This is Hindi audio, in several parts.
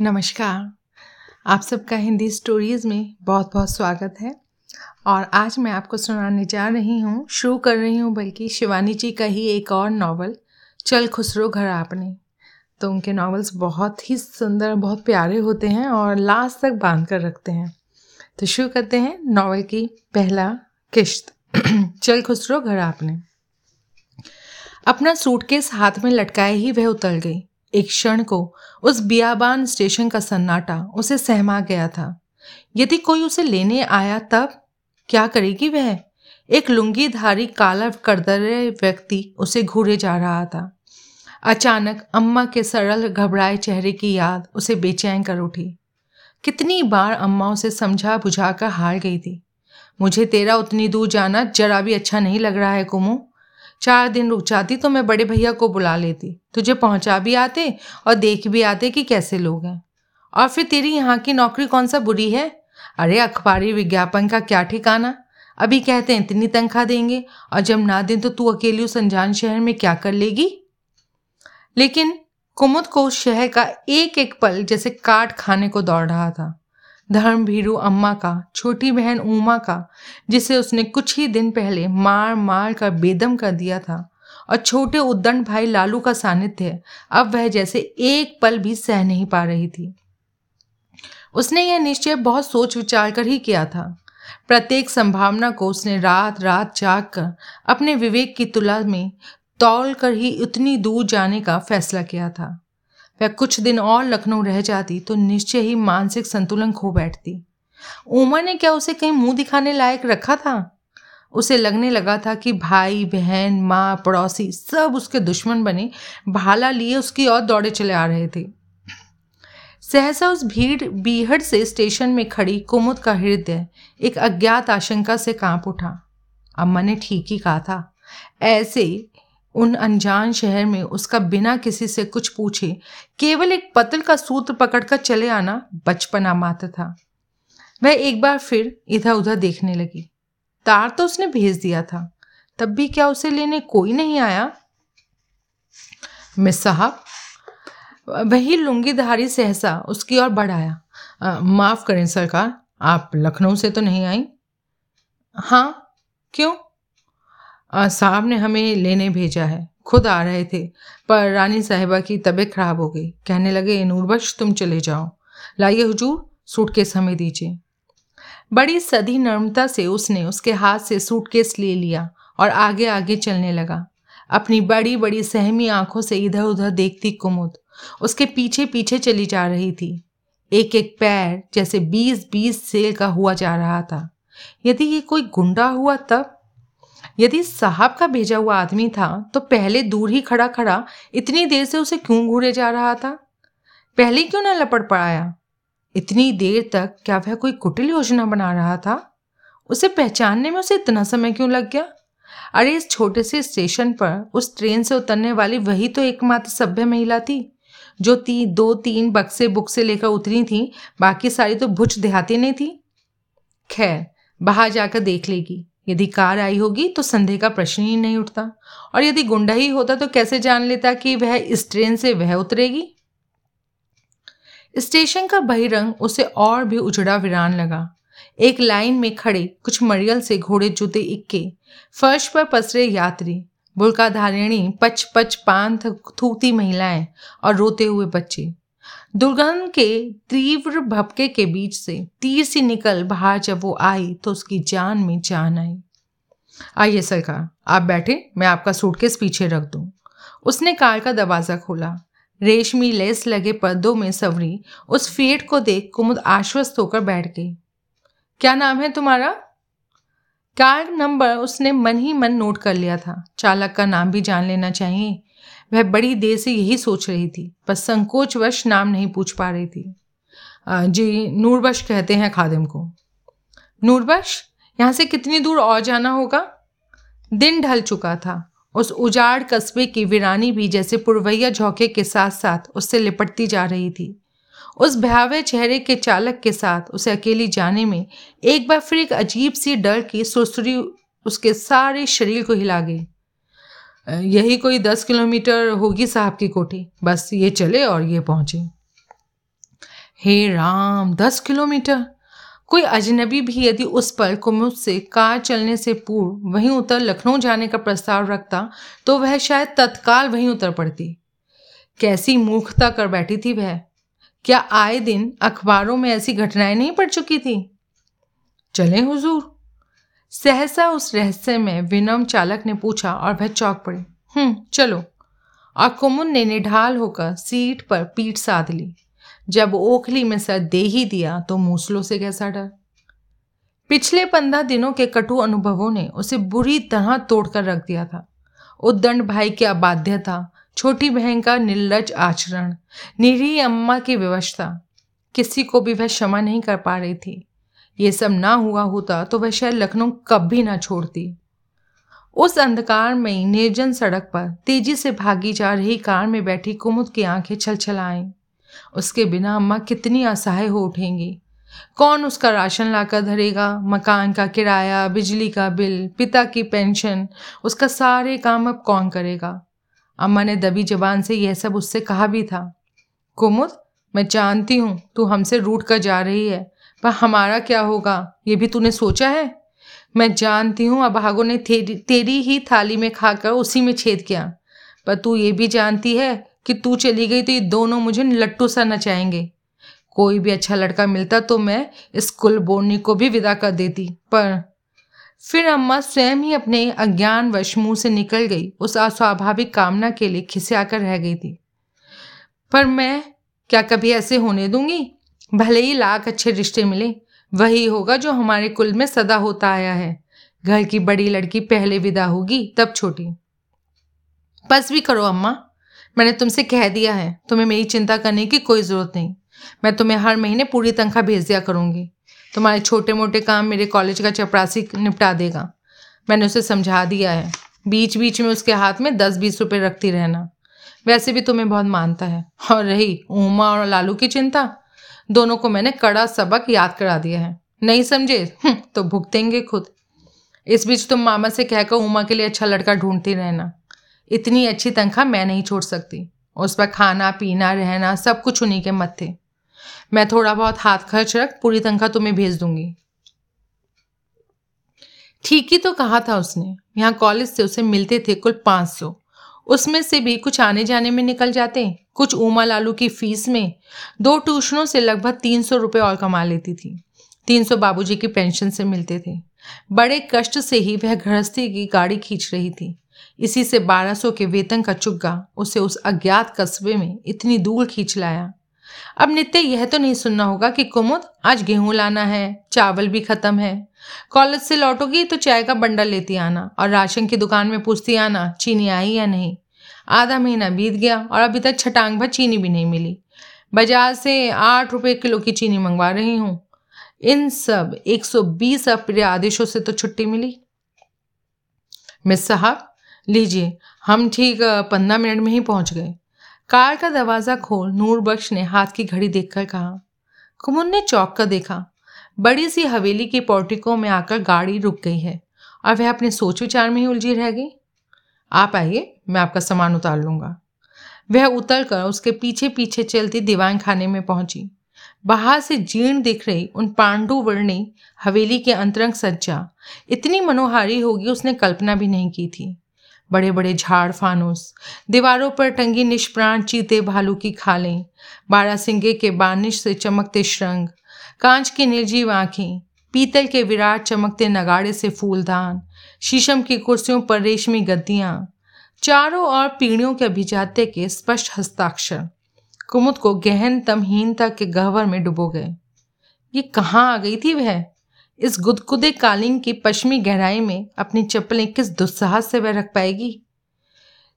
नमस्कार। आप सबका हिंदी स्टोरीज़ में बहुत बहुत स्वागत है। और आज मैं आपको सुनाने जा रही हूँ, शुरू कर रही हूँ, बल्कि शिवानी जी का ही एक और नावल चल खुसरो घर आपने। तो उनके नावल्स बहुत ही सुंदर, बहुत प्यारे होते हैं और लास्ट तक बाँध कर रखते हैं। तो शुरू करते हैं नावल की पहला किश्त। चल खुसरो घर आपने। अपना सूटकेस हाथ में लटकाए ही वह उतर गई। एक क्षण को उस बियाबान स्टेशन का सन्नाटा उसे सहमा गया था। यदि कोई उसे लेने आया तब क्या करेगी वह? एक लुंगीधारी काला करदरे व्यक्ति उसे घूरे जा रहा था। अचानक अम्मा के सरल घबराए चेहरे की याद उसे बेचैन कर उठी। कितनी बार अम्मा उसे समझा बुझा कर हार गई थी। मुझे तेरा उतनी दूर जाना जरा भी अच्छा नहीं लग रहा है, कुमू। चार दिन रुक जाती तो मैं बड़े भैया को बुला लेती। तुझे पहुँचा भी आते और देख भी आते कि कैसे लोग हैं। और फिर तेरी यहाँ की नौकरी कौन सा बुरी है? अरे, अखबारी विज्ञापन का क्या ठिकाना? अभी कहते हैं, इतनी तनख्वाह देंगे और जब ना दें तो तू अकेली उस अनजान शहर में क्या कर लेगी? लेकिन कुमुद को शहर का एक एक पल जैसे काट खाने को दौड़ रहा था। धर्म भीरू अम्मा का, छोटी बहन उमा का, जिसे उसने कुछ ही दिन पहले मार मार कर बेदम कर दिया था, और छोटे उद्दंड भाई लालू का सानिध्य अब वह जैसे एक पल भी सह नहीं पा रही थी। उसने यह निश्चय बहुत सोच विचार कर ही किया था। प्रत्येक संभावना को उसने रात रात जाग कर अपने विवेक की तुला में तौल कर ही उतनी दूर जाने का फैसला किया था। वह कुछ दिन और लखनऊ रह जाती तो निश्चय ही मानसिक संतुलन खो बैठती। उमा ने क्या उसे कहीं मुँह दिखाने लायक रखा था? उसे लगने लगा था कि भाई, बहन, माँ, पड़ोसी सब उसके दुश्मन बने, भाला लिए उसकी ओर दौड़े चले आ रहे थे। सहसा उस भीड़, बीहड़ से स्टेशन में खड़ी कुमुद का हृदय एक अज्ञात आशंका से काँप उठा। अम्मा ने ठीक ही कहा था। ऐसे उन अनजान शहर में उसका बिना किसी से कुछ पूछे, केवल एक पतल का सूत्र पकड़कर चले आना बचपना मात्र था। वह एक बार फिर इधर उधर देखने लगी। तार तो उसने भेज दिया था। तब भी क्या उसे लेने कोई नहीं आया? मिस साहब, वही लुंगीधारी सहसा उसकी ओर बढ़ाया। माफ़ करें सरकार, आप लखनऊ से तो नहीं आई? हाँ क्यों? साहब ने हमें लेने भेजा है। खुद आ रहे थे, पर रानी साहिबा की तबीयत खराब हो गई। कहने लगे, नूरबख्श, तुम चले जाओ। लाइए हुजूर, सूटकेस हमें दीजिए। बड़ी सदी नर्मता से उसने उसके हाथ से सूटकेस ले लिया और आगे आगे चलने लगा। अपनी बड़ी बड़ी सहमी आँखों से इधर उधर देखती कुमुद। उसके पीछे पीछे चली जा रही थी। एक एक पैर जैसे बीस बीस सेल का हुआ जा रहा था। यदि ये कोई गुंडा हुआ तब? यदि साहब का भेजा हुआ आदमी था तो पहले दूर ही खड़ा खड़ा इतनी देर से उसे क्यों घूरे जा रहा था? पहले क्यों ना लपट पड़ाया? इतनी देर तक क्या वह कोई कुटिल योजना बना रहा था? उसे पहचानने में उसे इतना समय क्यों लग गया? अरे, इस छोटे से स्टेशन पर उस ट्रेन से उतरने वाली वही तो एकमात्र सभ्य महिला थी, जो ती, दो, तीन बक्से बुक से लेकर उतरी थी, बाकी सारी तो भुज देहाती नहीं थी। खैर, बाहर जाकर देख लेगी। यदि कार आई होगी तो संदेह का प्रश्न ही नहीं उठता। और यदि गुंडा ही होता तो कैसे जान लेता कि वह इस ट्रेन से वह उतरेगी? स्टेशन का बहिरंग उसे और भी उजड़ा वीरान लगा। एक लाइन में खड़े कुछ मरियल से घोड़े जूते इक्के। फर्श पर पसरे यात्री बुलका धारिणी पच पच पान थूकती महिलाएँ और रोते हुए बच्चे। दुर्गंध के तीव्र भपके के बीच से तीर सी निकल बाहर जब वो आई तो उसकी जान में जान आई। आइए सरकार, आप बैठे, मैं आपका सूटकेस पीछे रख दूँ। उसने कार का दरवाज़ा खोला। रेशमी लेस लगे पर्दों में सवरी, उस फेट को देख कुमुद आश्वस्त होकर बैठ गई। क्या नाम है तुम्हारा? कार नंबर उसने मन ही मन नोट कर लिया था। चालक का नाम भी जान लेना चाहिए। वह बड़ी देर से यही सोच रही थी, पर संकोचवश नाम नहीं पूछ पा रही थी। जी, नूरबश कहते हैं खादिम को। नूरबश, यहाँ से कितनी दूर और जाना होगा? दिन ढल चुका था। उस उजाड़ कस्बे की वीरानी भी जैसे पुरवैया झोंके के साथ साथ उससे लिपटती जा रही थी। उस भयावह चेहरे के चालक के साथ उसे अकेली जाने में एक बार फिर एक अजीब सी डर की सुरसुरी उसके सारे शरीर को हिला गई। यही कोई दस किलोमीटर होगी साहब की कोठी। बस ये चले और ये पहुँचे। हे राम, दस किलोमीटर? कोई अजनबी भी यदि उस पर कुमुद से कार चलने से पूर्व वहीं उतर लखनऊ जाने का प्रस्ताव रखता तो वह शायद तत्काल वहीं उतर पड़ती। कैसी मूर्खता कर बैठी थी वह। क्या आए दिन अखबारों में ऐसी घटनाएँ नहीं पड़ चुकी थी? चले हुजूर। सहसा उस रहस्य में विनम चालक ने पूछा और वह चौक पड़ी। हम्म चलो। और कुमुन ने निढाल होकर सीट पर पीठ साध ली। जब ओखली में सर दे ही दिया तो मूसलों से कैसा डर? पिछले पंद्रह दिनों के कटु अनुभवों ने उसे बुरी तरह तोड़कर रख दिया था। उद्दंड भाई की अबाध्यता, छोटी बहन का निर्लज आचरण निरी अम्मा की व्यवस्था, किसी को भी वह क्षमा नहीं कर पा रही थी। ये सब ना हुआ होता तो वह शहर लखनऊ कभी ना छोड़ती। उस अंधकार में निर्जन सड़क पर तेज़ी से भागी जा रही कार में बैठी कुमुद की आँखें छल आईं उसके बिना अम्मा कितनी असहाय हो उठेंगी। कौन उसका राशन लाकर धरेगा? मकान का किराया, बिजली का बिल, पिता की पेंशन, उसका सारे काम अब कौन करेगा? अम्मा ने दबी जबान से यह सब उससे कहा भी था। कुमुद, मैं जानती हूँ तू हमसे रूट कर जा रही है। पर हमारा क्या होगा? ये भी तूने सोचा है? मैं जानती हूँ अभागो ने तेरी तेरी ही थाली में खाकर उसी में छेद किया। पर तू ये भी जानती है कि तू चली गई तो ये दोनों मुझे लट्टू सा नचाएँगे। कोई भी अच्छा लड़का मिलता तो मैं इस कुल बोनी को भी विदा कर देती। पर फिर अम्मा स्वयं ही अपने अज्ञान वश मुँह से निकल गई। उस अस्वाभाविक कामना के लिए खिसियाकर रह गई थी। पर मैं क्या कभी ऐसे होने दूँगी? भले ही लाख अच्छे रिश्ते मिले, वही होगा जो हमारे कुल में सदा होता आया है। घर की बड़ी लड़की पहले विदा होगी, तब छोटी। बस भी करो अम्मा, मैंने तुमसे कह दिया है, तुम्हें मेरी चिंता करने की कोई ज़रूरत नहीं। मैं तुम्हें हर महीने पूरी तनख्वाह भेज दिया करूँगी। तुम्हारे छोटे मोटे काम मेरे कॉलेज का चपरासी निपटा देगा। मैंने उसे समझा दिया है। बीच बीच में उसके हाथ में दस बीस रुपये रखती रहना। वैसे भी तुम्हें बहुत मानता है। और रही, उमा और लालू की चिंता? दोनों को मैंने कड़ा सबक याद करा दिया है। नहीं समझे? हम्म, तो भुगतेंगे खुद। इस बीच तुम मामा से कहकर उमा के लिए अच्छा लड़का ढूंढती रहना। इतनी अच्छी तनख्वाह मैं नहीं छोड़ सकती। उस पर खाना पीना रहना सब कुछ उन्हीं के मत थे मैं थोड़ा बहुत हाथ खर्च रख पूरी तनख्वाह तुम्हें भेज दूँगी। ठीक ही तो कहा था उसने। यहाँ कॉलेज से उसे मिलते थे कुल पाँच सौ। उसमें से भी कुछ आने जाने में निकल जाते? कुछ उमा लालू की फ़ीस में दो ट्यूशनों से लगभग तीन सौ रुपये और कमा लेती थी। तीन सौ बाबूजी की पेंशन से मिलते थे। बड़े कष्ट से ही वह गृहस्थी की गाड़ी खींच रही थी। इसी से बारह सौ के वेतन का चुग्गा उसे उस अज्ञात कस्बे में इतनी दूर खींच लाया। अब नित्य यह तो नहीं सुनना होगा कि कुमुद, आज गेहूँ लाना है, चावल भी खत्म है। कॉलेज से लौटोगी तो चाय का बंडल लेती आना और राशन की दुकान में पूछती आना, चीनी आई या नहीं। आधा महीना बीत गया और अभी तक छटांग भर चीनी भी नहीं मिली। बाज़ार से आठ रुपये किलो की चीनी मंगवा रही हूँ। इन सब 120 अप्रिय आदेशों से तो छुट्टी मिली। मिस साहब, लीजिए, हम ठीक पंद्रह मिनट में ही पहुँच गए। कार का दरवाज़ा खोल नूर बख्श ने हाथ की घड़ी देखकर कहा कुमुन ने चौक कर देखा। बड़ी सी हवेली की पोर्टिको में आकर गाड़ी रुक गई है और वह अपने सोच विचार में ही उलझी रह गई। आप आइए, मैं आपका सामान उतार लूँगा। वह उतर कर उसके पीछे पीछे चलती दीवान खाने में पहुँची। बाहर से जीर्ण दिख रही उन पांडु वर्णी हवेली के अंतरंग सज्जा। इतनी मनोहारी होगी उसने कल्पना भी नहीं की थी। बड़े बड़े झाड़ फानूस, दीवारों पर टंगी निष्प्राण चीते भालू की खालें बारासिंगे के बानिश से चमकते श्रृंग, कांच की निर्जीव आँखें, पीतल के विराट चमकते नगाड़े से फूलदान शीशम की कुर्सियों पर रेशमी गद्दियाँ, चारों ओर पीढ़ियों के अभिजाते के स्पष्ट हस्ताक्षर। कुमुद को गहन तमहीनता के गहवर में डुबो गए। ये कहाँ आ गई थी वह? इस गुदगुदे कालीन की पश्चिमी गहराई में अपनी चप्पलें किस दुस्साहस से वह रख पाएगी?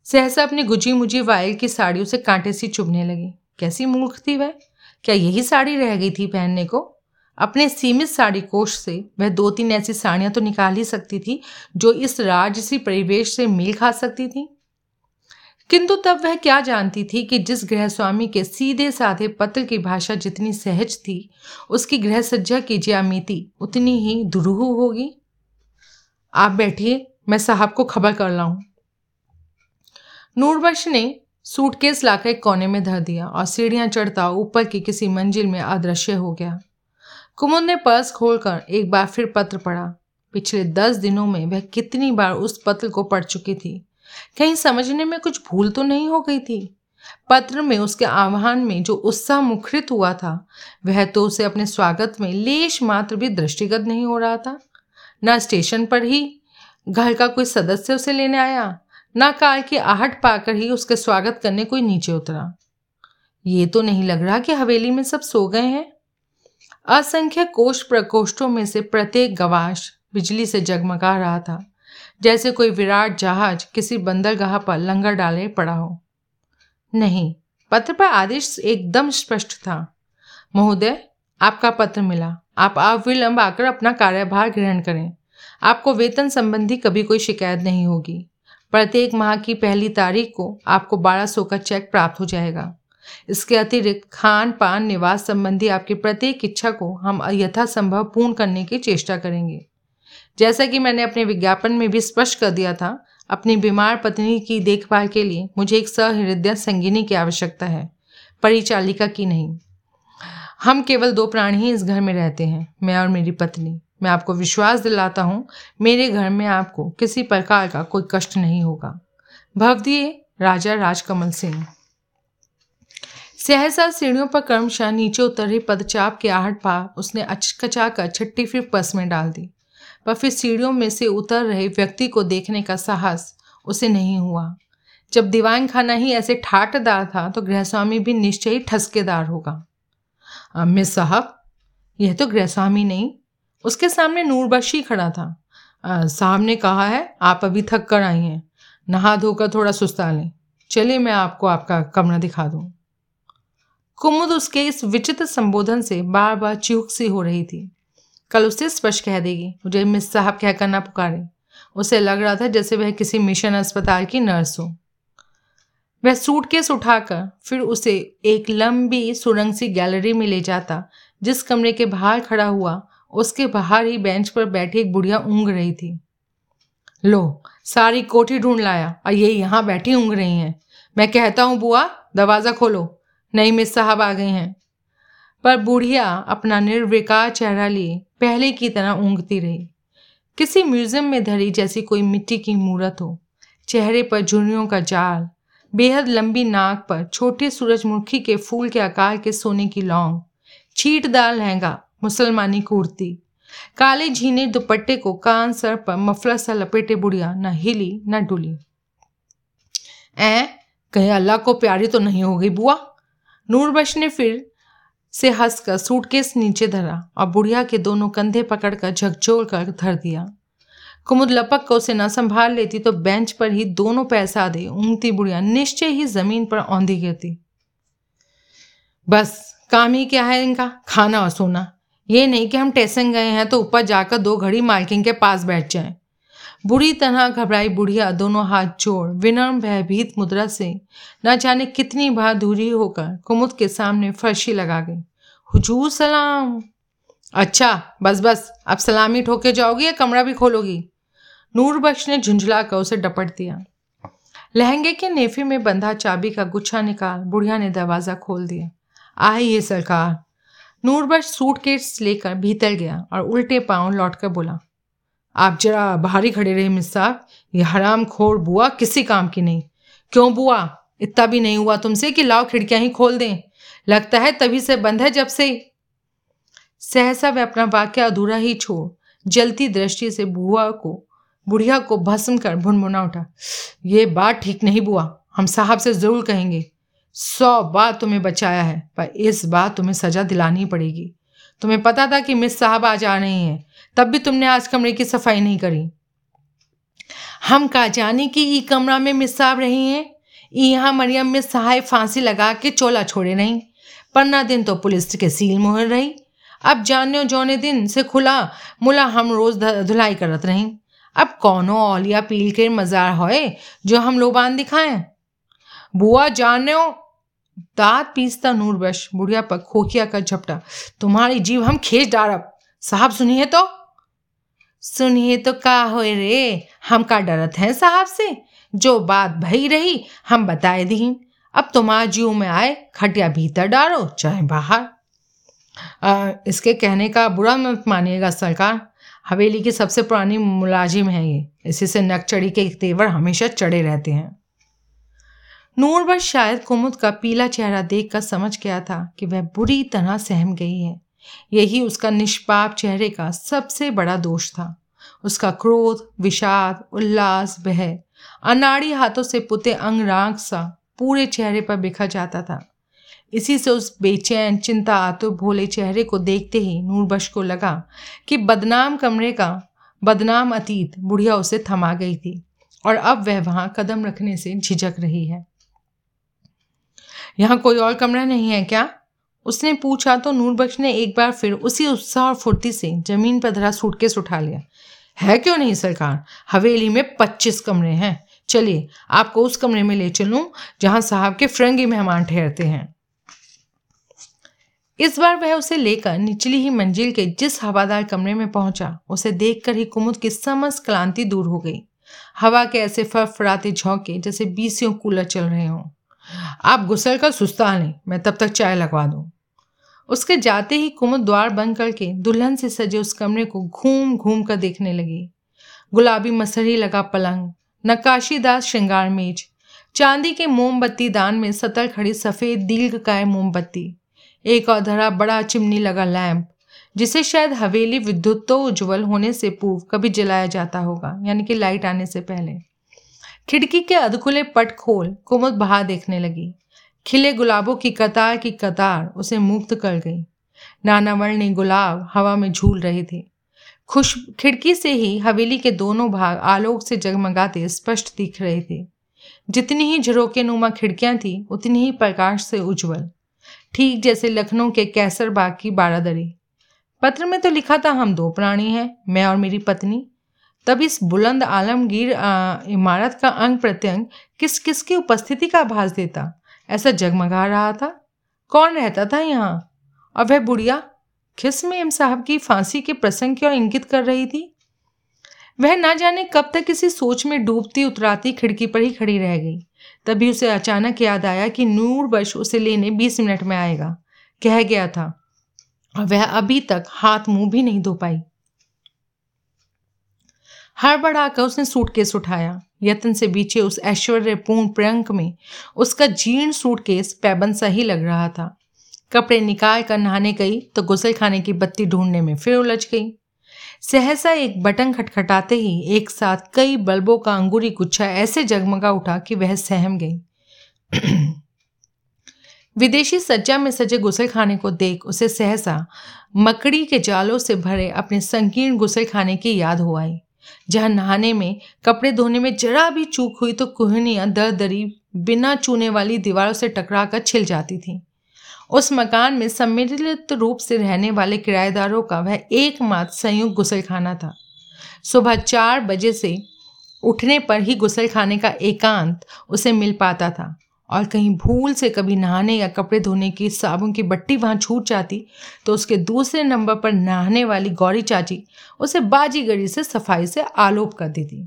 सहसा अपनी गुजी मुझी वायल की साड़ियों से कांटे सी चुभने लगी। कैसी मूर्ख थी वह? क्या यही साड़ी रह गई थी पहनने को? अपने सीमित साड़ी कोष से वह दो तीन ऐसी साड़ियाँ तो निकाल ही सकती थी, जो इस राजसी परिवेश से मेल खा सकती थी। किंतु तब वह क्या जानती थी कि जिस गृह स्वामी के सीधे साधे पत्र की भाषा जितनी सहज थी, उसकी गृह सज्जा की ज्यामिति उतनी ही दुरूह होगी? आप बैठिए, मैं साहब को खबर कर लाऊं। नूरबख्श ने सूटकेस लाकर एक कोने में धर दिया और सीढ़ियाँ चढ़ता ऊपर की किसी मंजिल में अदृश्य हो गया। कुमुद ने पर्स खोलकर एक बार फिर पत्र पढ़ा। पिछले दस दिनों में वह कितनी बार उस पत्र को पढ़ चुकी थी। कहीं समझने में कुछ भूल तो नहीं हो गई थी। पत्र में उसके आह्वान में जो उत्साह मुखरित हुआ था, वह तो उसे अपने स्वागत में लेश मात्र भी दृष्टिगत नहीं हो रहा था। न स्टेशन पर ही घर का कोई सदस्य उसे लेने आया, न कार की आहट पाकर ही उसके स्वागत करने कोई नीचे उतरा। ये तो नहीं लग रहा कि हवेली में सब सो गए हैं। असंख्य कोष प्रकोष्ठों में से प्रत्येक गवाश बिजली से जगमगा रहा था, जैसे कोई विराट जहाज़ किसी बंदरगाह पर लंगर डाले पड़ा हो। नहीं, पत्र पर आदेश एकदम स्पष्ट था। महोदय, आपका पत्र मिला। आप अविलंब आकर अपना कार्यभार ग्रहण करें। आपको वेतन संबंधी कभी कोई शिकायत नहीं होगी। प्रत्येक माह की पहली तारीख को आपको बारह सौ का चेक प्राप्त हो जाएगा। इसके अतिरिक्त खान, पान, निवास संबंधी आपकी प्रत्येक इच्छा को हम यथासंभव पूर्ण करने की चेष्टा करेंगे। जैसा कि मैंने अपने विज्ञापन में भी स्पष्ट कर दिया था, अपनी बीमार पत्नी की देखभाल के लिए मुझे एक सहृदय संगिनी की आवश्यकता है, परिचालिका की नहीं। हम केवल दो प्राणी ही इस घर में रहते हैं, मैं और मेरी पत्नी। मैं आपको विश्वास दिलाता हूँ, मेरे घर में आपको किसी प्रकार का कोई कष्ट नहीं होगा। भवदीय राजा राजकमल सिंह। सहसा सीढ़ियों पर कर्मशाह नीचे उतर रही पदचाप के आहट पा उसने अचकचा कर छट्टी फिर पर्स में डाल दी। पर फिर सीढ़ियों में से उतर रहे व्यक्ति को देखने का साहस उसे नहीं हुआ। जब दीवान खाना ही ऐसे ठाटदार था तो गृहस्वामी भी निश्चय ही ठसकेदार होगा। मिस साहब, यह तो गृहस्वामी नहीं, उसके सामने नूरबशी खड़ा था। साहब ने कहा है, आप अभी थक कर आई हैं। नहा धोकर थोड़ा सुस्ता लें। चलिए, मैं आपको आपका कमरा दिखा दूँ। कुमुद उसके इस विचित्र संबोधन से बार बार चूक सी हो रही थी। कल उसे स्पष्ट कह देगी, मुझे मिस साहब क्या करना पुकारे। उसे लग रहा था जैसे वह किसी मिशन अस्पताल की नर्स हो। वह सूटकेस उठाकर फिर उसे एक लंबी सुरंग सी गैलरी में ले जाता, जिस कमरे के बाहर खड़ा हुआ। उसके बाहर ही बेंच पर बैठी एक बुढ़िया ऊँग रही थी। लो, सारी कोठी ढूंढ लाया और ये यहाँ बैठी ऊँग रही हैं। मैं कहता हूँ बुआ, दरवाज़ा खोलो। नहीं मिस साहब आ गए हैं। पर बुढ़िया अपना निर्विकार चेहरा लिए पहले की तरह ऊँगती रही। किसी म्यूज़ियम में धरी जैसी कोई मिट्टी की मूर्त हो। चेहरे पर झुर्रियों का जाल, बेहद लंबी नाक पर छोटे सूरजमुखी के फूल के आकार के सोने की लौंग छीटदार लहंगा, मुसलमानी कुर्ती। काले झीने दुपट्टे को कान सर पर मफलर सा लपेटे बुढ़िया न हिली न डुली। ए कहीं अल्लाह को प्यारी तो नहीं हो गई बुआ? नूरबश ने फिर से हंसकर सूटकेस नीचे धरा और बुढ़िया के दोनों कंधे पकड़कर झकझोर कर धर दिया। कुमुद लपक को उसे न संभाल लेती तो बेंच पर ही दोनों पैसा दे, ऊँगती बुढ़िया निश्चय ही ज़मीन पर औंधी गिरती। बस, काम ही क्या है इनका? खाना और सोना। ये नहीं कि हम टेसन गए हैं तो ऊपर जाकर दो घड़ी मालकिन के पास बैठ जाएँ। बुरी तरह घबराई बुढ़िया, दोनों हाथ जोड़, विनम्र, भयभीत मुद्रा से। न जाने कितनी बार दूरी होकर कुमुद के सामने फर्शी लगा गई। हुजूर सलाम। अच्छा बस बस, अब सलामी ठोके जाओगी या कमरा भी खोलोगी? नूर बख्श ने झुंझला कर उसे डपट दिया। लहंगे के नेफे में बंधा चाबी का गुच्छा निकाल बुढ़िया ने दरवाज़ा खोल दिया। आइए सरकार। नूरबख्श सूटकेस लेकर भीतर गया और उल्टे पाँव लौटकर बोला आप जरा बाहर ही खड़े रहे, मिस साहब। ये हराम खोर बुआ किसी काम की नहीं। क्यों बुआ? इतना भी नहीं हुआ तुमसे कि लाओ खिड़कियाँ ही खोल दें। लगता है तभी से बंद है जब से। सहसा वह अपना वाक्य अधूरा ही छोड़ जलती दृष्टि से बुआ को, बुढ़िया को भस्म कर भुनभुना उठा। ये बात ठीक नहीं बुआ, हम साहब से ज़रूर कहेंगे। सौ बार तुम्हें बचाया है, पर इस बार तुम्हें सज़ा दिलानी पड़ेगी। तुम्हें पता था कि मिस साहब आज आ रही हैं। तब भी तुमने आज कमरे की सफ़ाई नहीं करी। हम कहा जाने की ई कमरा में मिस साहब रही हैं। यहाँ मरियम में सहाय फांसी लगा के चोला छोड़े नहीं। पन्ना दिन तो पुलिस के सील मोहर रही। अब जाने जौने दिन से खुला मुला हम रोज धुलाई करत रही। अब कौनो औलिया पील के मज़ार होए जो हम लोबान दिखाएँ। बुआ जाने दांत पीसता नूरबश, बुढ़िया पर खोखिया का झपटा। तुम्हारी जीव हम खेच डारब। साहब सुनिए तो। सुनिए तो का हो रे हम का डरत हैं साहब से। जो बात भई रही हम बताए दी अब तुम्हारा जीव में आए खटिया भीतर डालो चाहे बाहर। आ, इसके कहने का बुरा मत मानिएगा सरकार। हवेली की सबसे पुरानी मुलाजिम है ये। इसी से नकचड़ी के तेवर हमेशा चढ़े रहते हैं। नूरबश शायद कुमुद का पीला चेहरा देखकर समझ गया था कि वह बुरी तरह सहम गई है। यही उसका निष्पाप चेहरे का सबसे बड़ा दोष था। उसका क्रोध, विषाद, उल्लास वह अनाड़ी हाथों से पुते अंग राग सा पूरे चेहरे पर बिखर जाता था। इसी से उस बेचैन, चिंता, आतुर, भोले चेहरे को देखते ही नूरबश को लगा कि बदनाम कमरे का, बदनाम अतीत बुढ़िया उसे थमा गई थी और अब वह वहाँ कदम रखने से झिझक रही है। यहाँ कोई और कमरा नहीं है क्या? उसने पूछा तो नूरबख्श ने एक बार फिर उसी उत्साह और फुर्ती से ज़मीन पर धरा सूटकेस उठा लिया। है क्यों नहीं, सरकार? हवेली में पच्चीस कमरे हैं। चलिए, आपको उस कमरे में ले चलूँ, जहाँ साहब के फ्रंगी मेहमान ठहरते हैं। इस बार वह उसे लेकर निचली ही मंजिल के जिस हवादार कमरे में पहुँचा, उसे देखकर ही कुमुद की समस्त क्लांति दूर हो गई। हवा के ऐसे फरफराते झोंके जैसे बीसियों कूलर चल रहे हों। आप गुसल कर सुस्ता लें, मैं तब तक चाय लगवा दूँ। उसके जाते ही कुमुद द्वार बंद करके दुल्हन से सजे उस कमरे को घूम घूम कर देखने लगी। गुलाबी मसहरी लगा पलंग नकाशीदार श्रृंगार मेज, चांदी के मोमबत्ती दान में सतल खड़ी सफ़ेद दीर्घ काय मोमबत्ती, एक और धरा बड़ा चिमनी लगा लैंप, जिसे शायद हवेली विद्युतो उज्जवल होने से पूर्व कभी जलाया जाता होगा, यानी कि लाइट आने से पहले। खिड़की के अधखुले पट खोल कुमुद बाहर देखने लगी। खिले गुलाबों की कतार की कतार उसे मुक्त कर गई। नानावर्णी गुलाब हवा में झूल रहे थे। खुश, खिड़की से ही हवेली के दोनों भाग आलोक से जगमगाते स्पष्ट दिख रहे थे। जितनी ही झरोके नुमा खिड़कियाँ थी, उतनी ही प्रकाश से उज्जवल। ठीक जैसे लखनऊ के कैसर बाग की बारादरी। पत्र में तो लिखा था, हम दो प्राणी हैं, मैं और मेरी पत्नी। तब इस बुलंद आलमगीर इमारत का अंग प्रत्यंग किस किस की उपस्थिति का आभास देता? ऐसा जगमगा रहा था। कौन रहता था यहाँ? और वह बुढ़िया खिस में एम साहब की फांसी के प्रसंग की ओर इंगित कर रही थी? वह ना जाने कब तक किसी सोच में डूबती उतराती खिड़की पर ही खड़ी रह गई। तभी उसे अचानक याद आया कि नूर बश उसे लेने बीस मिनट में आएगा। कह गया था, और वह अभी तक हाथ मुँह भी नहीं धो पाई। हड़बड़ाकर उसने सूटकेस उठाया। यत्न से बीचे उस ऐश्वर्यपूर्ण प्रयंक में उसका जीर्ण सूटकेस पैबंद सा ही लग रहा था। कपड़े निकाल कर नहाने गई तो गुसल खाने की बत्ती ढूँढने में फिर उलझ गई। सहसा एक बटन खटखटाते ही एक साथ कई बल्बों का अंगूरी गुच्छा ऐसे जगमगा उठा कि वह सहम गई। विदेशी सज्जा में सजे गुसल खाने को देख उसे सहसा मकड़ी के जालों से भरे अपने संकीर्ण गुसल खाने की याद हो आई। जहाँ नहाने में, कपड़े धोने में जरा भी चूक हुई तो कुहनियाँ दर दरी बिना चूने वाली दीवारों से टकरा कर छिल जाती थीं। उस मकान में सम्मिलित रूप से रहने वाले किराएदारों का वह एकमात्र संयुक्त गुसलखाना था। सुबह चार बजे से उठने पर ही गुसलखाने का एकांत उसे मिल पाता था। और कहीं भूल से कभी नहाने या कपड़े धोने की साबुन की बट्टी वहाँ छूट जाती तो उसके दूसरे नंबर पर नहाने वाली गौरी चाची उसे बाजीगरी से सफ़ाई से आलोप कर देती।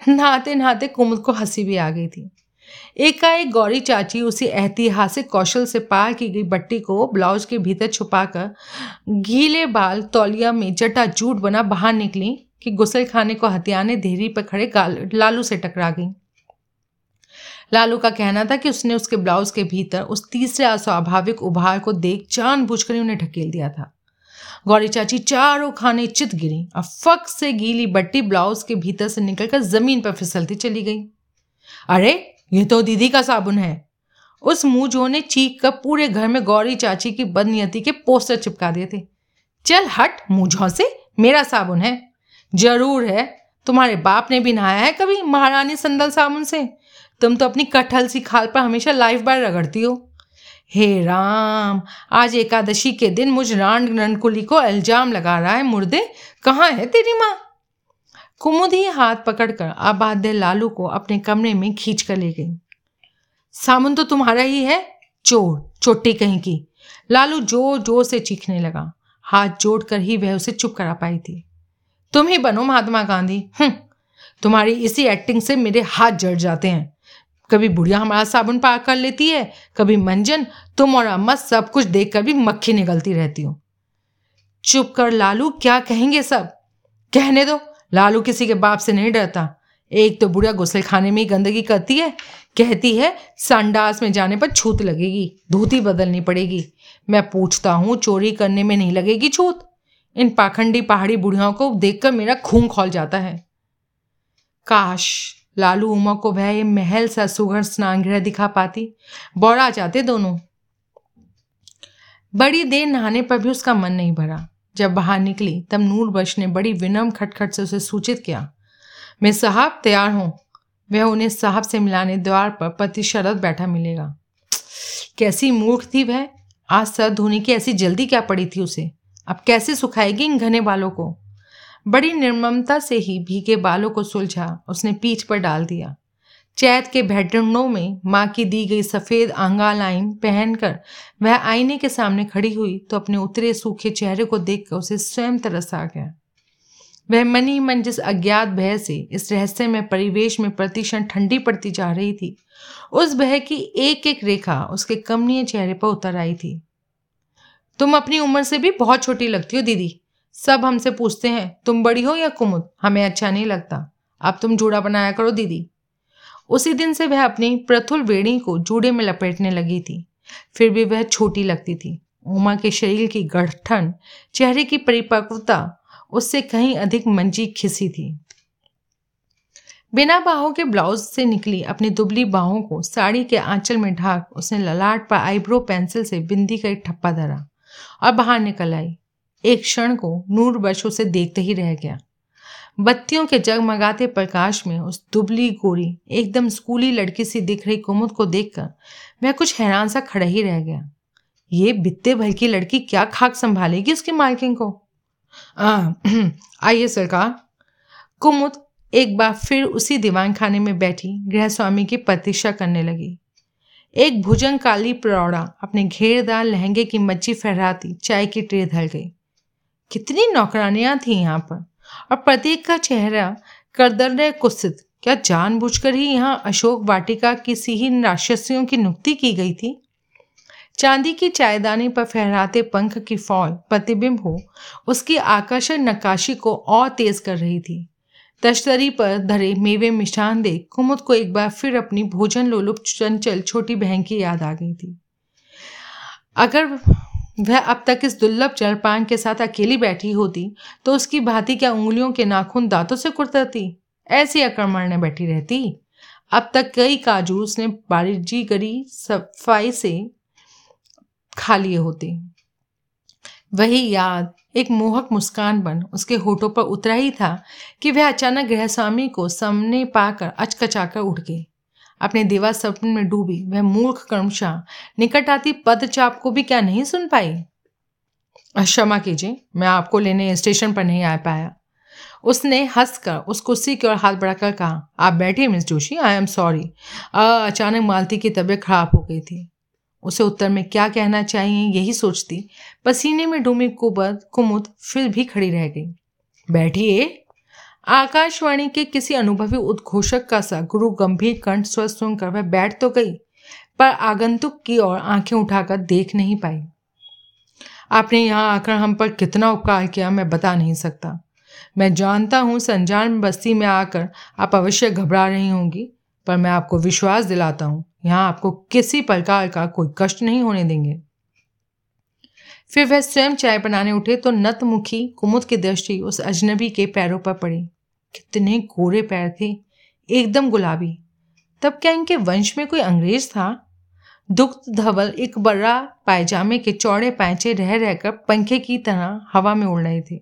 नहाते नहाते कुमुद को हँसी भी आ गई थी। एकाएक गौरी चाची उसी ऐतिहासिक कौशल से पार की गई बट्टी को ब्लाउज के भीतर छुपाकर गीले बाल तौलिया में जटा जूट बना बाहर निकली कि गुसल खाने को हथियाने देरी पर खड़े लालू से टकरा गई। लालू का कहना था कि उसने उसके ब्लाउज के भीतर उस तीसरे अस्वाभाविक उभार को देख जान जानबूझकर उन्हें ढकेल दिया था। गौरी चाची चारों खाने चित गिरी और फक से गीली बट्टी ब्लाउज के भीतर से निकलकर ज़मीन पर फिसलती चली गई। अरे, ये तो दीदी का साबुन है। उस मुँह ने चीख कर पूरे घर में गौरी चाची की बदनियती के पोस्टर चिपका दिए थे। चल हट मुँह से, मेरा साबुन है। ज़रूर है, तुम्हारे बाप ने भी नहाया है कभी महारानी संदल साबुन से। तुम तो अपनी कटहल सी खाल पर हमेशा लाइफ बार रगड़ती हो। हे राम, आज एकादशी के दिन मुझ रांड ननकुली को इल्ज़ाम लगा रहा है, मुर्दे। कहाँ है तेरी माँ? कुमुद ही हाथ पकड़कर आबाद्य लालू को अपने कमरे में खींच कर ले गई। सामुन तो तुम्हारा ही है? चोर, चोटी कहीं की। लालू ज़ोर ज़ोर से चीखने लगा। हाथ जोड़कर ही वह उसे चुप करा पाई थी। तुम ही बनो महात्मा गांधी। हम्म तुम्हारी इसी एक्टिंग से मेरे हाथ जड़ जाते हैं। कभी बुढ़िया हमारा साबुन पार कर लेती है, कभी मंजन, तुम और अम्मा सब कुछ देखकर भी मक्खी निकलती रहती हो। चुप कर लालू, क्या कहेंगे सब? कहने दो, लालू किसी के बाप से नहीं डरता। एक तो बुढ़िया गुसल खाने में ही गंदगी करती है, कहती है, संडास में जाने पर छूत लगेगी, धोती बदलनी पड़ेगी। मैं पूछता हूँ, चोरी करने में नहीं लगेगी छूत? इन पाखंडी पहाड़ी बुढ़ियाओं को देखकर मेरा खून खोल जाता है। काश लालू उमा को वह महल सा सुघर स्नानगृह दिखा पाती। बौड़ा जाते दोनों। बड़ी देर नहाने पर भी उसका मन नहीं भरा। जब बाहर निकली, तब नूर बश ने बड़ी विनम्र खटखट से उसे सूचित किया। मैं साहब तैयार हूँ। वह उन्हें साहब से मिलाने द्वार पर पति शरद बैठा मिलेगा। कैसी मूर्ख थी वह? आज सर धोने की ऐसी जल्दी क्या पड़ी थी उसे? अब कैसे सुखाएगी इन घने बालों को? बड़ी निर्ममता से ही भीगे बालों को सुलझा उसने पीठ पर डाल दिया। चैत के भेटनों में माँ की दी गई सफ़ेद आंगा लाइन पहनकर वह आईने के सामने खड़ी हुई तो अपने उतरे सूखे चेहरे को देखकर उसे स्वयं तरस आ गया। वह मन मन जिस अज्ञात भय से इस रहस्य में परिवेश में प्रतिक्षण ठंडी पड़ती जा रही थी। उस भय की एक एक रेखा उसके कमनीय चेहरे पर उतर आई थी। तुम अपनी उम्र से भी बहुत छोटी लगती हो, दीदी। सब हमसे पूछते हैं, तुम बड़ी हो या कुमुद? हमें अच्छा नहीं लगता। अब तुम जूड़ा बनाया करो, दीदी। उसी दिन से वह अपनी प्रथुल वेणी को जूड़े में लपेटने लगी थी। फिर भी वह छोटी लगती थी। उमा के शरीर की गठन चेहरे की परिपक्वता, उससे कहीं अधिक मंजी खिसी थी। बिना बाहों के ब्लाउज से निकली अपनी दुबली बाहों को साड़ी के आंचल में ढाक, उसने ललाट पर आईब्रो पेंसिल से बिंदी का एक ठप्पा धरा। और बाहर निकल आई। एक क्षण को नूर बश उसे देखते ही रह गया। बत्तियों के जगमगाते प्रकाश में उस दुबली गोरी, एकदम स्कूली लड़की सी दिख रही कुमुद को देखकर वह कुछ हैरान सा खड़ा ही रह गया। ये बित्ते भर की लड़की क्या खाक संभालेगी उसकी मालकिन को? आइए सरकार। कुमुद एक बार फिर उसी दीवान खाने में बैठी गृह स्वामी की प्रतीक्षा करने लगी। एक भुजंग काली प्रौढ़ा अपने घेरदार लहंगे की मच्छी फहराती चाय की ट्रे धर गई। कितनी नौकरानियाँ थी यहाँ पर। और प्रत्येक का चेहरा करदर कुत्सित क्या जानबूझकर ही यहाँ अशोक वाटिका किसी ही राक्षसियों की नुक्ति की गई थी? चांदी की चायदानी पर फहराते पंख की फौल प्रतिबिंब हो, उसकी आकर्षण नक्काशी को और तेज कर रही थी। तश्तरी पर धरे मेवे मिशान देख कुमुद को एक बार फिर अपनी भोजन लोलुप चंचल छोटी बहन की याद आ गई थी। अगर वह अब तक इस दुर्लभ जलपान के साथ अकेली बैठी होती तो उसकी भांति क्या उंगलियों के नाखून दांतों से कुर्तती ऐसी अकड़ ने बैठी रहती। अब तक कई काजू उसने बारिजी करी सफ़ाई से खा लिए होते। वही याद, एक मोहक मुस्कान बन उसके होठों पर उतरा ही था कि वह अचानक गृहस्वामी को सामने पाकर अचकचाकर उठ गई। अपने देवा स्वप्न में डूबी, वह मूर्ख कर्मशाह निकट आती पदचाप को भी क्या नहीं सुन पाई? क्षमा कीजिए, मैं आपको लेने स्टेशन पर नहीं आ पाया। उसने हंसकर उस कुर्सी की ओर हाथ बढ़ाकर कहा, आप बैठिए, miss Joshi I am sorry अचानक मालती की तबीयत खराब हो गई थी। उसे उत्तर में क्या कहना चाहिए, यही सोचती। पसीने में डूबी कुबद कुमुद फिर भी खड़ी रह गई। बैठिए आकाशवाणी के किसी अनुभवी उद्घोषक का सा गुरु गंभीर कंठ स्वर सुनकर वह बैठ तो गई, पर आगंतुक की ओर आँखें उठाकर देख नहीं पाई। आपने यहाँ आकर हम पर कितना उपकार किया मैं बता नहीं सकता। मैं जानता हूँ संजान बस्ती में आकर आप अवश्य घबरा रही होंगी, पर मैं आपको विश्वास दिलाता हूँ, यहाँ आपको किसी प्रकार का कोई कष्ट नहीं होने देंगे। फिर वह स्वयं चाय बनाने उठे तो नतमुखी कुमुद की दृष्टि उस अजनबी के पैरों पर पड़ी। कितने गोरे पैर थे, एकदम गुलाबी। तब क्या इनके वंश में कोई अंग्रेज़ था? दुग्ध धवल एक बड़ा पायजामे के चौड़े पैंचे रह रहकर पंखे की तरह हवा में उड़ रहे थे।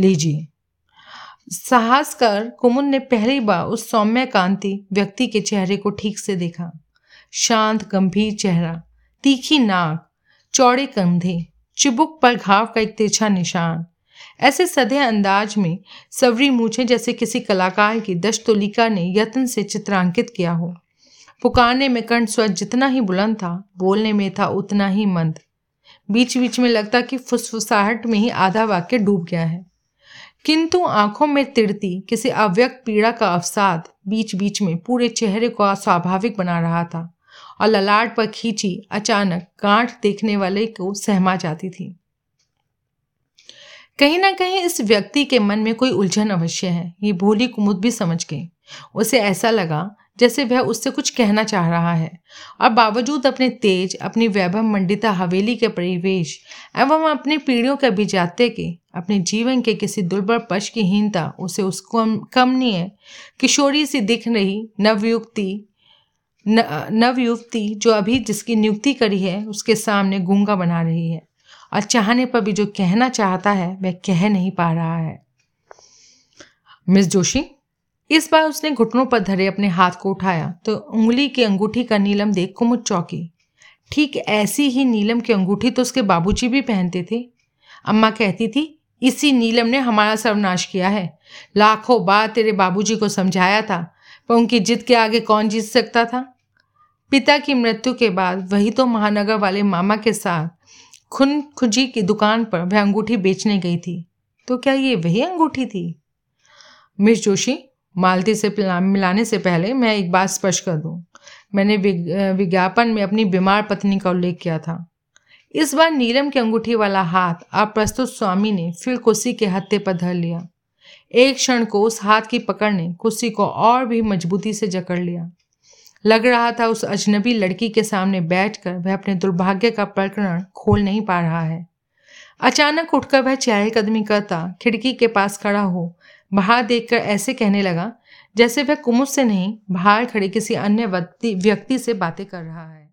लीजिए। साहस कर कुमुद ने पहली बार उस सौम्य कांति व्यक्ति के चेहरे को ठीक से देखा। शांत, गंभीर चेहरा, तीखी नाक, चौड़े कंधे चिबुक पर घाव का एक तिरछा निशान। ऐसे सधे अंदाज में सवरी मूछे जैसे किसी कलाकार की दशतुलिका ने यत्न से चित्रांकित किया हो। पुकारने में कंठ स्वर जितना ही बुलंद था, बोलने में था उतना ही मंद। बीच बीच में लगता कि फुसफुसाहट में ही आधा वाक्य डूब गया है। किंतु आँखों में तिड़ती किसी अव्यक्त पीड़ा का अवसाद बीच बीच में पूरे चेहरे को अस्वाभाविक बना रहा था। और ललाट पर खींची, अचानक गांठ देखने वाले को सहमा जाती थी। कहीं ना कहीं इस व्यक्ति के मन में कोई उलझन अवश्य है, ये भोली कुमुद भी समझ गई। उसे ऐसा लगा जैसे वह उससे कुछ कहना चाह रहा है। और बावजूद अपने तेज, अपनी वैभव मंडिता हवेली के परिवेश एवं अपनी पीढ़ियों के अभिजात्य के, अपने जीवन के किसी दुर्बल पक्ष की हीनता उसे उसको कमनीय, किशोरी सी दिख रही नवयुक्ति नवयुवती जो अभी जिसकी नियुक्ति करी है, उसके सामने गूँगा बना रही है। और चाहने पर भी जो कहना चाहता है, वह कह नहीं पा रहा है। मिस जोशी, इस बार उसने घुटनों पर धरे अपने हाथ को उठाया तो उंगली की अंगूठी का नीलम देख को मुझ चौकी। ठीक ऐसी ही नीलम की अंगूठी तो उसके बाबूजी भी पहनते थे। अम्मा कहती थी, इसी नीलम ने हमारा सर्वनाश किया है। लाखों बार तेरे बाबूजी को समझाया था, पर उनकी जिद के आगे कौन जीत सकता था? पिता की मृत्यु के बाद वही तो महानगर वाले मामा के साथ खुन खुजी की दुकान पर वह अंगूठी बेचने गई थी। तो क्या ये वही अंगूठी थी? मिस जोशी, मालती से मिलाने से पहले मैं एक बात स्पष्ट कर दूँ। मैंने विज्ञापन में अपनी बीमार पत्नी का उल्लेख किया था। इस बार नीलम की अंगूठी वाला हाथ आप प्रस्तुत स्वामी ने फिर कुर्सी के हत्थे पर धर लिया। एक क्षण को उस हाथ की पकड़ ने कुर्सी को और भी मजबूती से जकड़ लिया। लग रहा था उस अजनबी लड़की के सामने बैठकर वह अपने दुर्भाग्य का प्रकरण खोल नहीं पा रहा है। अचानक उठकर वह चहलकदमी करता, खिड़की के पास खड़ा हो, बाहर देखकर ऐसे कहने लगा, जैसे वह कुमुद से नहीं, बाहर खड़े किसी अन्य व्यक्ति से बातें कर रहा है।